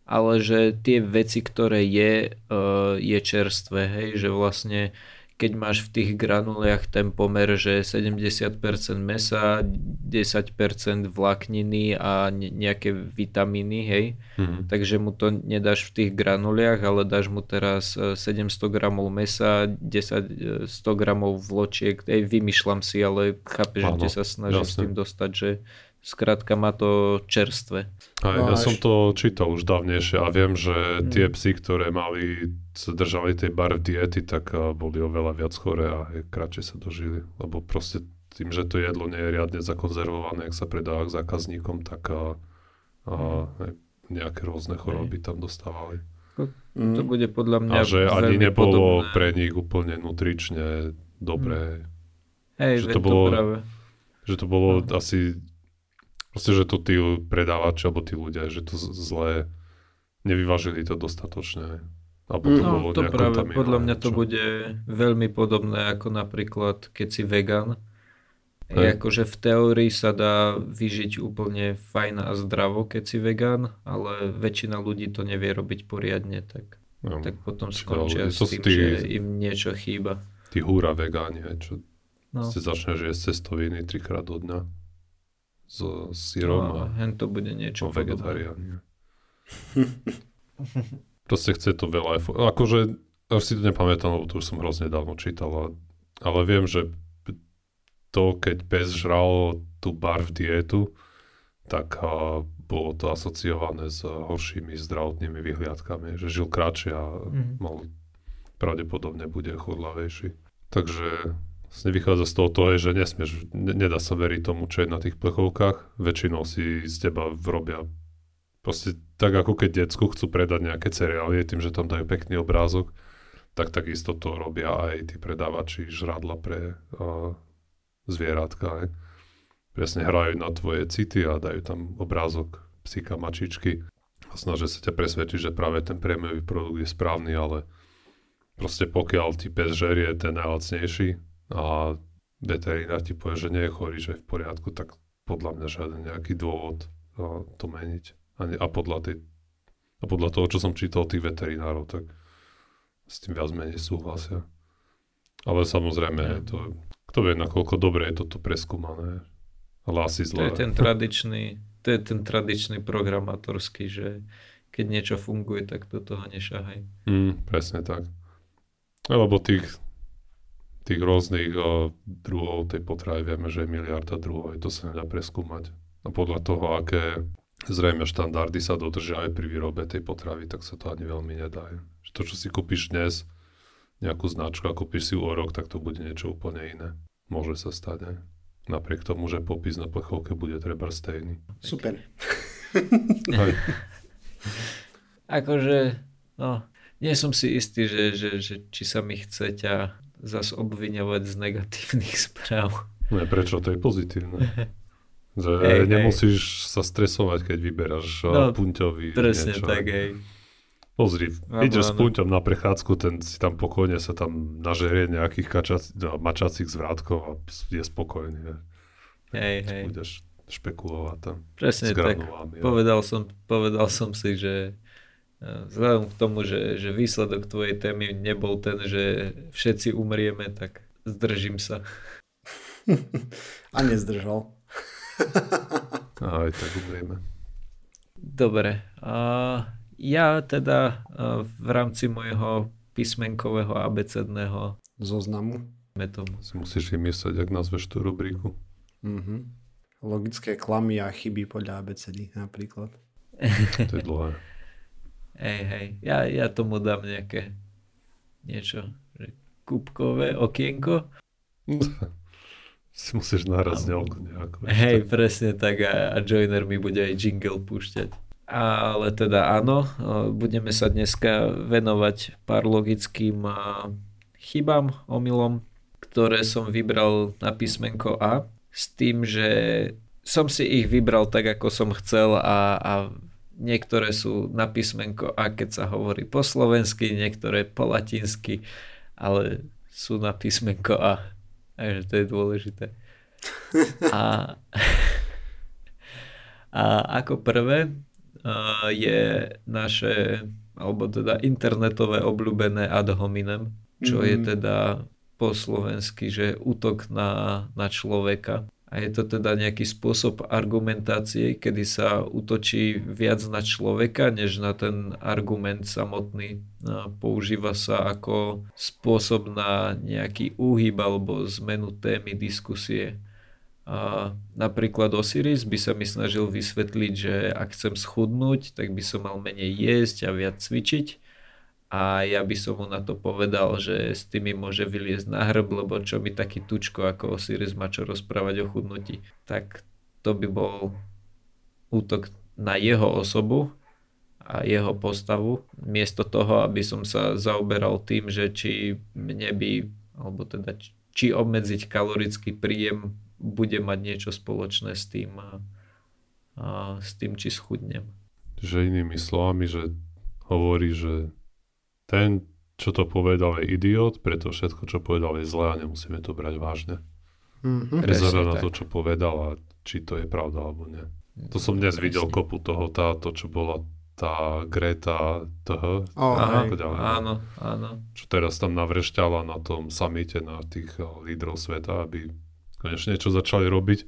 ale že tie veci, ktoré je, uh, je čerstvé, hej, že vlastne keď máš v tých granuliach ten pomer, že 70% mesa, 10% vlákniny a nejaké vitamíny, hej, mm-hmm. takže mu to nedáš v tých granuliach, ale dáš mu teraz 700 e, gramov mesa, 10, 100 e, gramov vločiek, hej, vymýšľam si, ale chápeš, že sa snažím s tým dostať, že Skrátka má to čerstve. Aj, no ja až... som to čítal už dávnejšie a viem, že mm. tie psy, ktoré mali, sa držali tej barv diety, tak boli oveľa viac chore a kratšie sa dožili. Lebo proste tým, že to jedlo nie je riadne zakonzervované, ak sa predáva k zákazníkom, tak a, a mm. nejaké rôzne choroby tam dostávali. To mm. bude podľa mňa A že ani nebolo podobné. pre nich úplne nutrične dobré. Hej, že to bolo, práve. Že to bolo no. asi Proste, že to tí predávači alebo tí ľudia, že to zlé nevyvážili to dostatočne. Alebo to no, bolo to práve, podľa mňa to čo? bude veľmi podobné ako napríklad keď si vegan. Je akože v teórii sa dá vyžiť úplne fajn a zdravo, keď si vegan, ale väčšina ľudí to nevie robiť poriadne, tak, no, tak potom skončia s tým, tí- že im niečo chýba. Tí húra vegáni, hej, čo No, ste začneš jesť cestoviny trikrát do dňa so sírom no a hen to bude niečo čo podobné. vegetariáni. Proste chce to veľa efo- Akože, už si to nepamätám, lebo to už som hrozne dávno čítal, ale, ale viem, že to, keď pes žral tú barv dietu, tak a, bolo to asociované s horšími zdravotnými vyhliadkami, že žil kratšie a Mhm. mal pravdepodobne bude chudlavejší. Takže vlastne vychádza z toho, to je, že nesmieš, ne, nedá sa veriť tomu, čo je na tých plechovkách. Väčšinou si z teba vrobia proste tak ako keď decku chcú predať nejaké cereálie tým, že tam dajú pekný obrázok, tak takisto to robia aj tí predávači žradla pre uh, zvieratka. Aj. Presne hrajú na tvoje city a dajú tam obrázok psíka mačičky a snažia sa ťa presvedčiť, že práve ten prémiový produkt je správny, ale proste pokiaľ ti pes žerie ten najlacnejší a veterinár ti povie, že nie je chorý, že je v poriadku, tak podľa mňa žiaden nejaký dôvod to meniť. A, ne, a, podľa tej, a podľa toho, čo som čítal tých veterinárov, tak s tým viac menej súhlasia. Ale samozrejme, je to, kto vie, nakoľko dobre je toto preskúmané. Ale asi To je zle. ten tradičný, to je ten tradičný programátorský, že keď niečo funguje, tak do toho nešahaj. Mm, presne tak. Lebo tých, tých rôznych uh, druhov tej potravy vieme, že je miliarda druhov, aj to sa nedá preskúmať. A podľa toho, aké zrejme štandardy sa dodržia aj pri výrobe tej potravy, tak sa to ani veľmi nedá. Že to, čo si kúpiš dnes, nejakú značku a kúpiš si o rok, tak to bude niečo úplne iné. Môže sa stať aj. Napriek tomu, že popis na plechovke bude treba stejný. Super. Aj. Akože, no, nie som si istý, že, že, že či sa mi chce ťa zas obviňovať z negatívnych správ. Ne, prečo? To je pozitívne. Že Hej, hej. nemusíš sa stresovať, keď vyberáš No, no, punťový Presne niečo. tak, hej. Pozri, ideš s áno. punťom na prechádzku, ten si tam pokojne sa tam nažerie nejakých kačac, no, mačacích zvrátkov a je spokojný. Ne? Hej, hej. Budeš špekulovať tam Presne s tak. granulami. a- Povedal som, povedal som si, že e, vzhľadom k tomu, že, že výsledok tvojej témy nebol ten, že všetci umrieme, tak zdržím sa. A nezdržal. Aj tak umrieme. Dobre. Ja teda v rámci môjho písmenkového abecedného Zoznamu. metomu. Si musíš vymyslieť, ak nazveš tú rubriku. Mhm. Logické klamy a chyby podľa ABCD napríklad. To je dlhé. Hej, hej. Ja, ja tomu dám nejaké niečo, že kúbkové okienko. si musíš nahrať znelku nejakú. Hej, presne tak a, a Joiner mi bude aj jingle púšťať. Ale teda áno, budeme sa dneska venovať pár logickým chybám, omylom, ktoré som vybral na písmenko A s tým, že som si ich vybral tak, ako som chcel a, a niektoré sú na písmenko A, keď sa hovorí po slovensky, niektoré po latinsky, ale sú na písmenko A. Takže to je dôležité. A, a ako prvé a, je naše, alebo teda internetové obľúbené ad hominem, čo je Mhm. teda po slovensky, že útok na, na človeka. A je to teda nejaký spôsob argumentácie, kedy sa útočí viac na človeka, než na ten argument samotný. Používa sa ako spôsob na nejaký úhyb alebo zmenu témy diskusie. A napríklad Osiris by sa mi snažil vysvetliť, že ak chcem schudnúť, tak by som mal menej jesť a viac cvičiť. A ja by som mu na to povedal, že s tými môže vyliezť na hrb, lebo čo mi taký tučko ako Osiris má čo rozprávať o chudnutí. Tak to by bol útok na jeho osobu a jeho postavu, miesto toho, aby som sa zaoberal tým, že či mne by, alebo teda či obmedziť kalorický príjem bude mať niečo spoločné s tým, a, a, s tým či schudnem. Že inými slovami, že hovorí, že ten, čo to povedal, je idiot, preto všetko, čo povedal, je zlé a nemusíme to brať vážne. Mhm. Prezor na to, čo povedal a či to je pravda alebo nie. To som dnes videl kopu toho, táto, čo bola tá Greta TH, O, Aha, hej. ako ďalej. áno, áno. čo teraz tam navrešťala na tom samite na tých eh, lídrov sveta, aby konečne niečo začali robiť,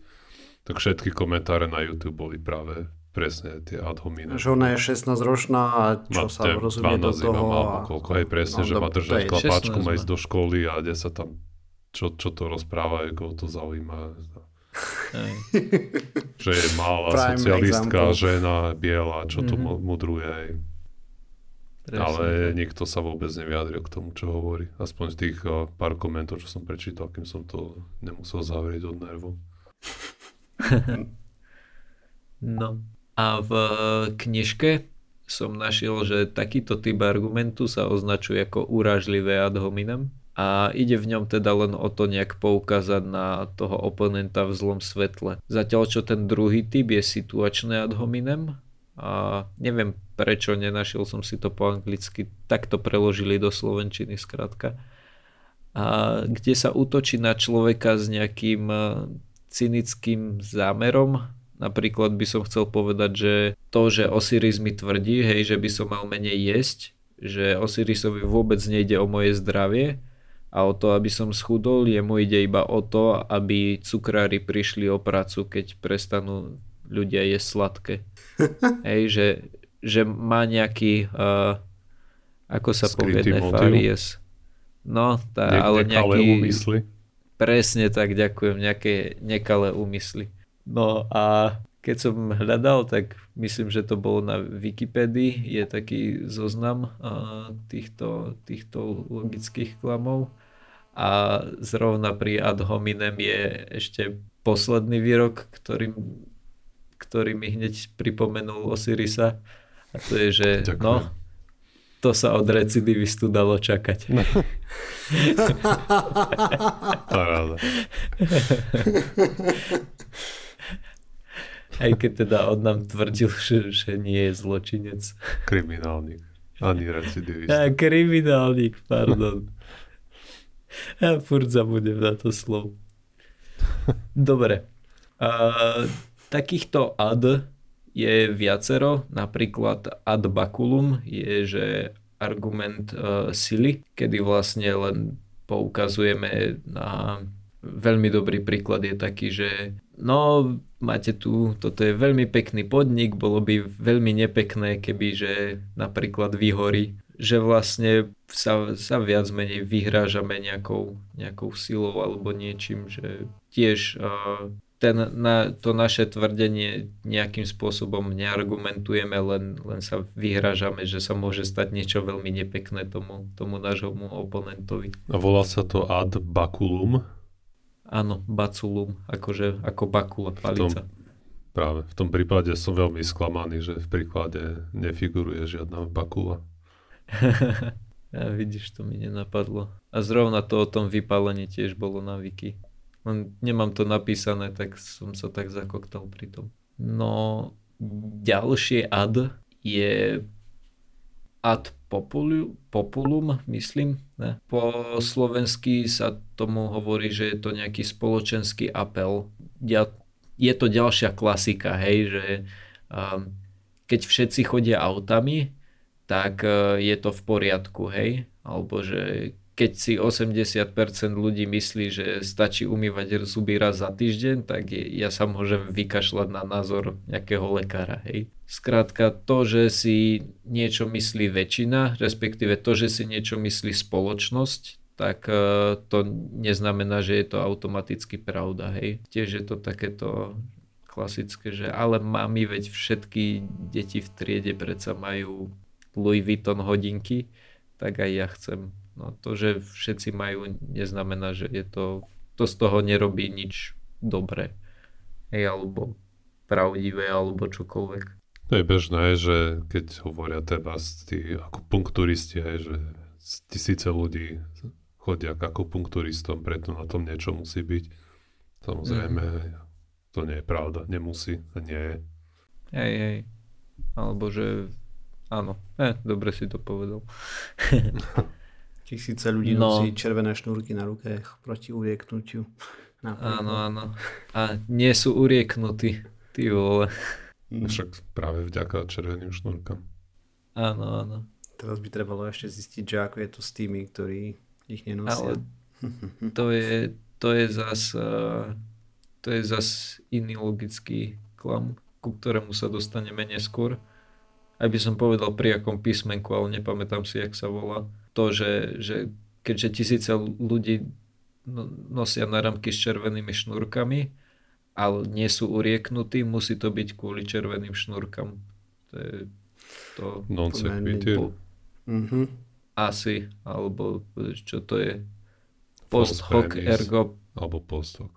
tak všetky komentáre na YouTube boli práve presne tie ad hominem. Že ona je 16 ročná a čo Má sa rozumie do 12 iba toho. má, A... koľko, hej, presne, No, že má držať 16 má ísť do školy a kde sa tam, čo, čo to rozpráva, koho to zaujíma. Hej. Že je malá Prime socialistka, example. žena, biela, čo tu Mhm. mm mudruje. Hej. Presne Ale nikto sa vôbec nevyjadril k tomu, čo hovorí. Aspoň z tých uh, pár komentov, čo som prečítal, kým som to nemusel zavrieť od nervu. No. A v knižke som našiel, že takýto typ argumentu sa označuje ako urážlivé ad hominem a ide v ňom teda len o to nejak poukázať na toho oponenta v zlom svetle. Zatiaľ čo ten druhý typ je situačné ad hominem a neviem prečo nenašiel som si to po anglicky, tak to preložili do slovenčiny skrátka. A kde sa útočí na človeka s nejakým eh, cynickým zámerom, Napríklad by som chcel povedať, že to, že Osiris mi tvrdí, hej, že by som mal menej jesť, že Osirisovi vôbec nejde o moje zdravie a o to, aby som schudol, jemu ide iba o to, aby cukrári prišli o prácu, keď prestanú ľudia jesť sladké. Hej, že, že má nejaký, uh, ako sa povie, Skrytý motív. nefarious. No, tá, Nie, ale nekalé nejaký... úmysly. Presne tak, ďakujem, nejaké nekalé úmysly. No a keď som hľadal, tak myslím, že to bolo na Wikipedii, je taký zoznam týchto, týchto logických klamov a zrovna pri ad hominem je ešte posledný výrok, ktorý, ktorý mi hneď pripomenul Osirisa a to je, že Ďakujem. no, to sa od recidivistu dalo čakať. Paráda. Aj keď teda on nám tvrdil, že, že nie je zločinec. Kriminálnik. Ani recidivista. A kriminálnik, pardon. Ja furt zabudem na to slovo. Dobre. A, takýchto ad je viacero. Napríklad ad baculum je, že argument uh, sily, kedy vlastne len poukazujeme na veľmi dobrý príklad je taký, že no máte tu, toto je veľmi pekný podnik, bolo by veľmi nepekné, keby že napríklad vyhorí, že vlastne sa, sa viac menej vyhrážame nejakou, nejakou silou alebo niečím, že tiež uh, ten, na, to naše tvrdenie nejakým spôsobom neargumentujeme, len, len sa vyhrážame, že sa môže stať niečo veľmi nepekné tomu, tomu nášmu oponentovi. A volá sa to ad baculum. Áno, baculum, akože ako bakula, palica. Práve v tom prípade som veľmi sklamaný, že v príklade nefiguruje žiadna bakula. ja vidíš, to mi nenapadlo. A zrovna to o tom vypálení tiež bolo na wiki. Len nemám to napísané, tak som sa tak zakoktal pri tom. No, ďalšie ad je ad populu, populum, myslím. Ne. Po slovensky sa tomu hovorí, že je to nejaký spoločenský apel. Ja, je to ďalšia klasika, hej, že um, keď všetci chodia autami, tak uh, je to v poriadku, hej. Alebo že keď si 80% ľudí myslí, že stačí umývať zuby raz za týždeň, tak ja sa môžem vykašľať na názor nejakého lekára. Hej. Skrátka to, že si niečo myslí väčšina, respektíve to, že si niečo myslí spoločnosť, tak uh, to neznamená, že je to automaticky pravda. Hej. Tiež je to takéto klasické, že ale mami, veď všetky deti v triede predsa majú Louis Vuitton hodinky, tak aj ja chcem. No to, že všetci majú, neznamená, že je to, to z toho nerobí nič dobré. Hej, alebo pravdivé, alebo čokoľvek. To je bežné, že keď hovoria teba tí akupunkturisti, hej, že tisíce ľudí chodia k akupunkturistom, preto na tom niečo musí byť. Samozrejme, mm. to nie je pravda, nemusí a nie je. Hej, hej. Alebo že áno. Eh, dobre si to povedal. Tisíce ľudí No. nosí červené šnúrky na ruke proti urieknutiu. Áno, áno. A nie sú urieknutí. Ty vole. Mm. Však práve vďaka červeným šnúrkam. Áno, áno. Teraz by trebalo ešte zistiť, že ako je to s tými, ktorí ich nenosia. Ale to je, to je zas, eh, to je zas iný logický klam, ku ktorému sa dostaneme neskôr. Aj by som povedal pri akom písmenku, ale nepamätám si, jak sa volá. To, že, že keďže tisíce ľudí no- nosia náramky s červenými šnúrkami, ale nie sú urieknutí, musí to byť kvôli červeným šnúrkam. To je to Non sequitur. Mhm. asi, alebo čo to je? Post hoc ergo Alebo postok.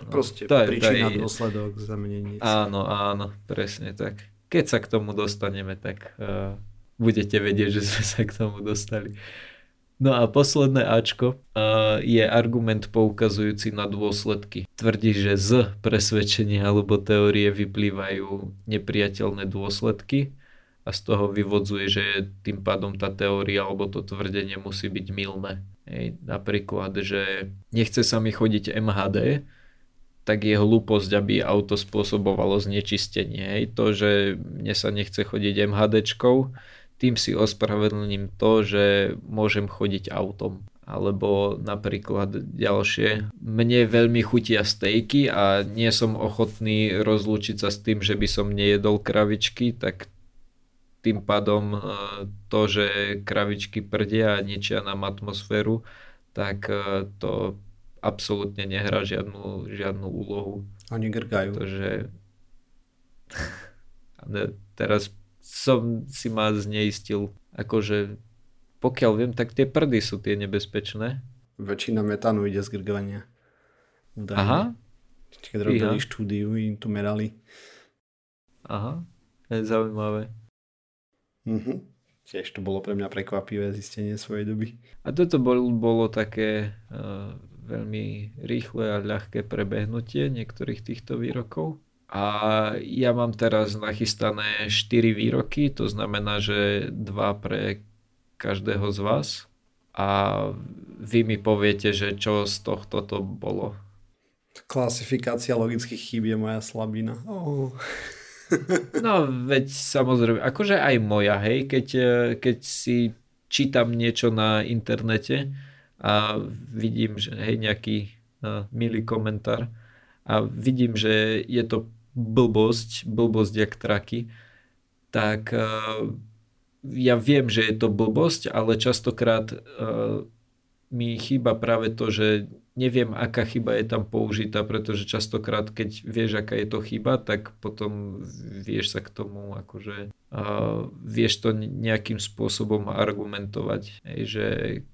Proste to je- to príčina, je- dôsledok, zamenenie. Áno, áno, presne tak. Keď sa k tomu dostaneme, tak uh, budete vedieť, že sme sa k tomu dostali. No a posledné Ačko uh, je argument poukazujúci na dôsledky. Tvrdí, že z presvedčenia alebo teórie vyplývajú nepriateľné dôsledky a z toho vyvodzuje, že tým pádom tá teória alebo to tvrdenie musí byť milné. Hej, napríklad, že nechce sa mi chodiť MHD, tak je hlúposť, aby auto spôsobovalo znečistenie. Hej. To, že mne sa nechce chodiť MHDčkou, tým si ospravedlním to, že môžem chodiť autom. Alebo napríklad ďalšie. Mne veľmi chutia stejky a nie som ochotný rozlúčiť sa s tým, že by som nejedol kravičky, tak tým pádom e, to, že kravičky prdia a ničia nám atmosféru, tak e, to absolútne nehrá žiadnu, žiadnu úlohu. Oni grgajú. Pretože teraz som si ma zneistil, akože pokiaľ viem, tak tie prdy sú tie nebezpečné. Väčšina metánu ide z grgovania. Aha, Keď robili Fíha. štúdiu, im tu merali. aha, to je zaujímavé. Mhm. Tiež to bolo pre mňa prekvapivé zistenie svojej doby. A toto bol, bolo také uh, veľmi rýchle a ľahké prebehnutie niektorých týchto výrokov. A ja mám teraz nachystané 4 výroky, to znamená, že 2 pre každého z vás. A vy mi poviete, že čo z tohto to bolo. Klasifikácia logických chýb je moja slabina. Oh. No veď samozrejme, akože aj moja, hej, keď, eh, keď si čítam niečo na internete a vidím, že hej, nejaký uh, milý komentár a vidím, že je to blbosť, blbosť jak traky, tak uh, ja viem, že je to blbosť, ale častokrát uh, mi chýba práve to, že neviem, aká chyba je tam použitá, pretože častokrát, keď vieš, aká je to chyba, tak potom vieš sa k tomu, akože uh, vieš to nejakým spôsobom argumentovať. Hej, že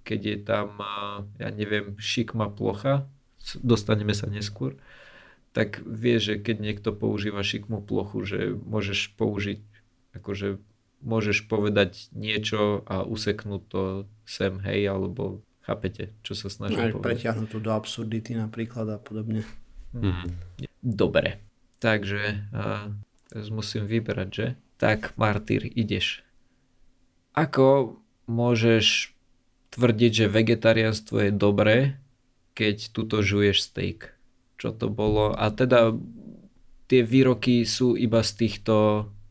keď je tam, uh, ja neviem, šikma plocha, dostaneme sa neskôr, tak vieš, že keď niekto používa šikmú plochu, že môžeš použiť, akože môžeš povedať niečo a useknúť to sem, hej, alebo chápete, čo sa snažím Aj povedať. preťahnutú do absurdity napríklad a podobne. Mhm. Dobre, takže a, teraz musím vybrať, že? Tak, Martyr, ideš. Ako môžeš tvrdiť, že vegetariánstvo je dobré, keď tuto žuješ steak? Čo to bolo? A teda tie výroky sú iba z týchto,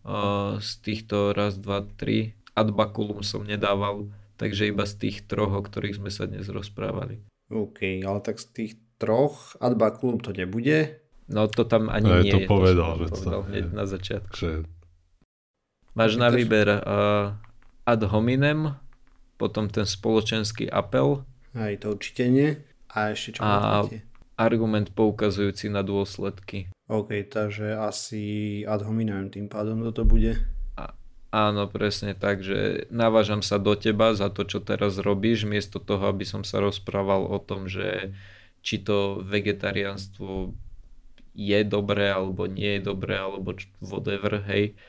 a, z týchto raz, dva, tri. Adbaculum som nedával, takže iba z tých troch, o ktorých sme sa dnes rozprávali. OK, ale tak z tých troch Adbaculum to nebude. No to tam ani Aj nie to je, povedal, som že to- povedal hneď na začiatku. Takže Máš na výber uh, ad hominem, potom ten spoločenský apel, Aj to určite nie. A ešte čo A- tretie? Argument poukazujúci na dôsledky. OK, takže asi ad hominem tým pádom toto bude. Áno, presne tak, že navážam sa do teba za to, čo teraz robíš, miesto toho, aby som sa rozprával o tom, že či to vegetariánstvo je dobré, alebo nie je dobré, alebo whatever, hej.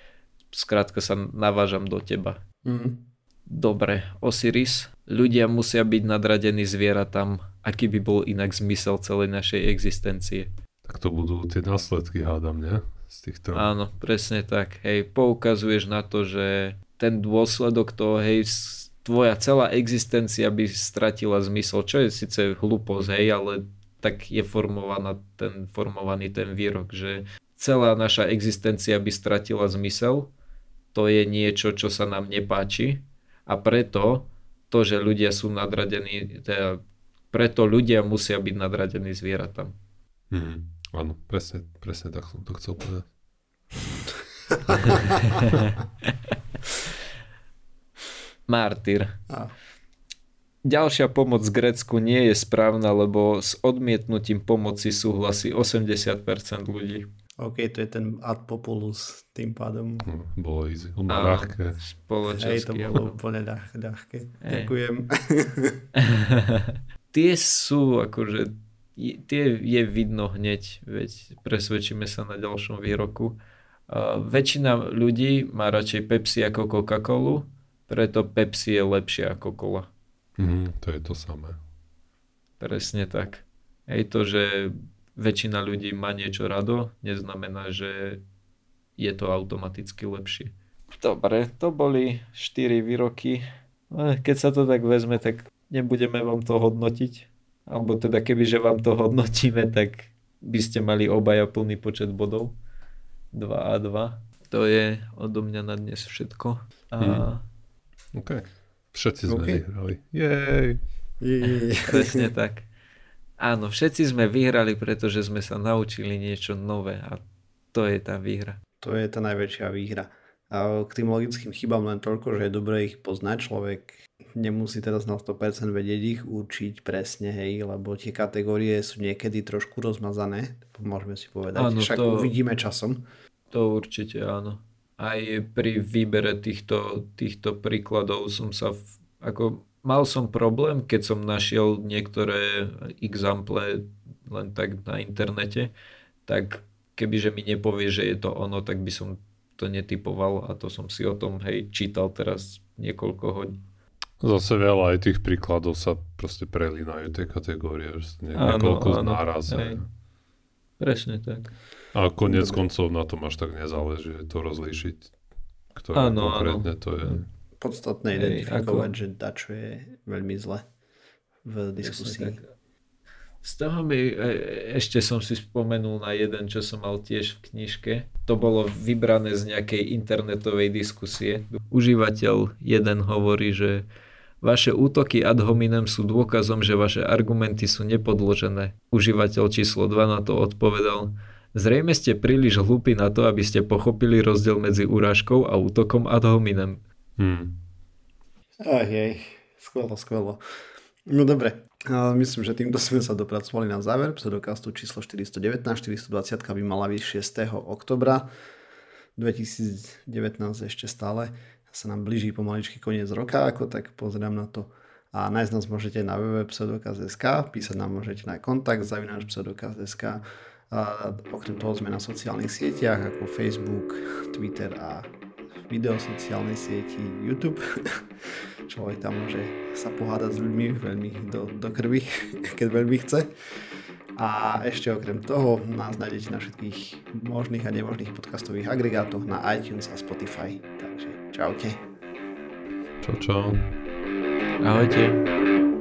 Skrátka sa navážam do teba. Mhm. Dobre, Osiris. Ľudia musia byť nadradení zvieratám. Aký by bol inak zmysel celej našej existencie? tak to budú tie následky, hádam, ne? z týchto. Áno, presne tak. Hej, poukazuješ na to, že ten dôsledok toho, hej, tvoja celá existencia by stratila zmysel, čo je síce hlúposť, hej, ale tak je formovaná ten, formovaný ten výrok, že celá naša existencia by stratila zmysel, to je niečo, čo sa nám nepáči a preto to, že ľudia sú nadradení, teda preto ľudia musia byť nadradení zvieratám. Mm, áno, presne, presne tak som to chcel povedať. Martyr. Ďalšia pomoc z Grécku nie je správna, lebo s odmietnutím pomoci súhlasí 80% ľudí. OK, to je ten ad populus tým pádom. No, bolo easy. On má ľahké. Hej, to bolo úplne ľah, ľahké. Hey. Ďakujem. tie sú akože, tie je vidno hneď, veď presvedčíme sa na ďalšom výroku. Uh, väčšina ľudí má radšej Pepsi ako Coca-Colu, preto Pepsi je lepšia ako Cola. Mm, to je to samé. Presne tak. Hej to, že väčšina ľudí má niečo rado, neznamená, že je to automaticky lepšie. Dobre, to boli 4 výroky. Keď sa to tak vezme, tak nebudeme vám to hodnotiť. Alebo teda kebyže vám to hodnotíme, tak by ste mali obaja plný počet bodov. 2 a 2. To je odo mňa na dnes všetko. A... Hmm. OK. Všetci sme okay. vyhrali. Jej. Presne tak. Áno, všetci sme vyhrali, pretože sme sa naučili niečo nové a to je tá výhra. To je tá najväčšia výhra. A k tým logickým chybám len toľko, že je dobré ich poznať. Človek nemusí teraz na 100% vedieť ich určiť presne, hej, lebo tie kategórie sú niekedy trošku rozmazané, môžeme si povedať. Áno, Však to, uvidíme časom. To určite áno. Aj pri výbere týchto, týchto príkladov som sa v, ako mal som problém, keď som našiel niektoré example len tak na internete, tak kebyže mi nepovie, že je to ono, tak by som to netypoval a to som si o tom hej čítal teraz niekoľko hodín. Zase veľa aj tých príkladov sa proste prelínajú tie kategórie, že nie, niekoľko áno, náraz. Presne tak. A konec koncov na tom až tak nezáleží to rozlíšiť, ktoré áno, konkrétne áno. to je podstatné identifikovať, ako... že dačo je veľmi zle v diskusii. Z toho mi e, ešte som si spomenul na jeden, čo som mal tiež v knižke. To bolo vybrané z nejakej internetovej diskusie. Užívateľ jeden hovorí, že vaše útoky ad hominem sú dôkazom, že vaše argumenty sú nepodložené. Užívateľ číslo 2 na to odpovedal, Zrejme ste príliš hlúpi na to, aby ste pochopili rozdiel medzi urážkou a útokom ad hominem. Hmm. Aj, jej, skvelo, skvelo. No dobre, myslím, že týmto sme sa dopracovali na záver pseudokastu číslo 419. 420 by mala byť 6. oktobra 2019 ešte stále sa nám blíži pomaličky koniec roka, ako tak pozerám na to. A nájsť nás môžete na www.pseudokaz.sk, písať nám môžete na kontakt zavináč pseudokaz.sk a okrem toho sme na sociálnych sieťach ako Facebook, Twitter a video sociálnej sieti YouTube. Človek tam môže sa pohádať s ľuďmi veľmi do, do krvi, keď veľmi chce. A ešte okrem toho nás nájdete na všetkých možných a nemožných podcastových agregátoch na iTunes a Spotify. Takže čaute. Čau, čau. Ahojte.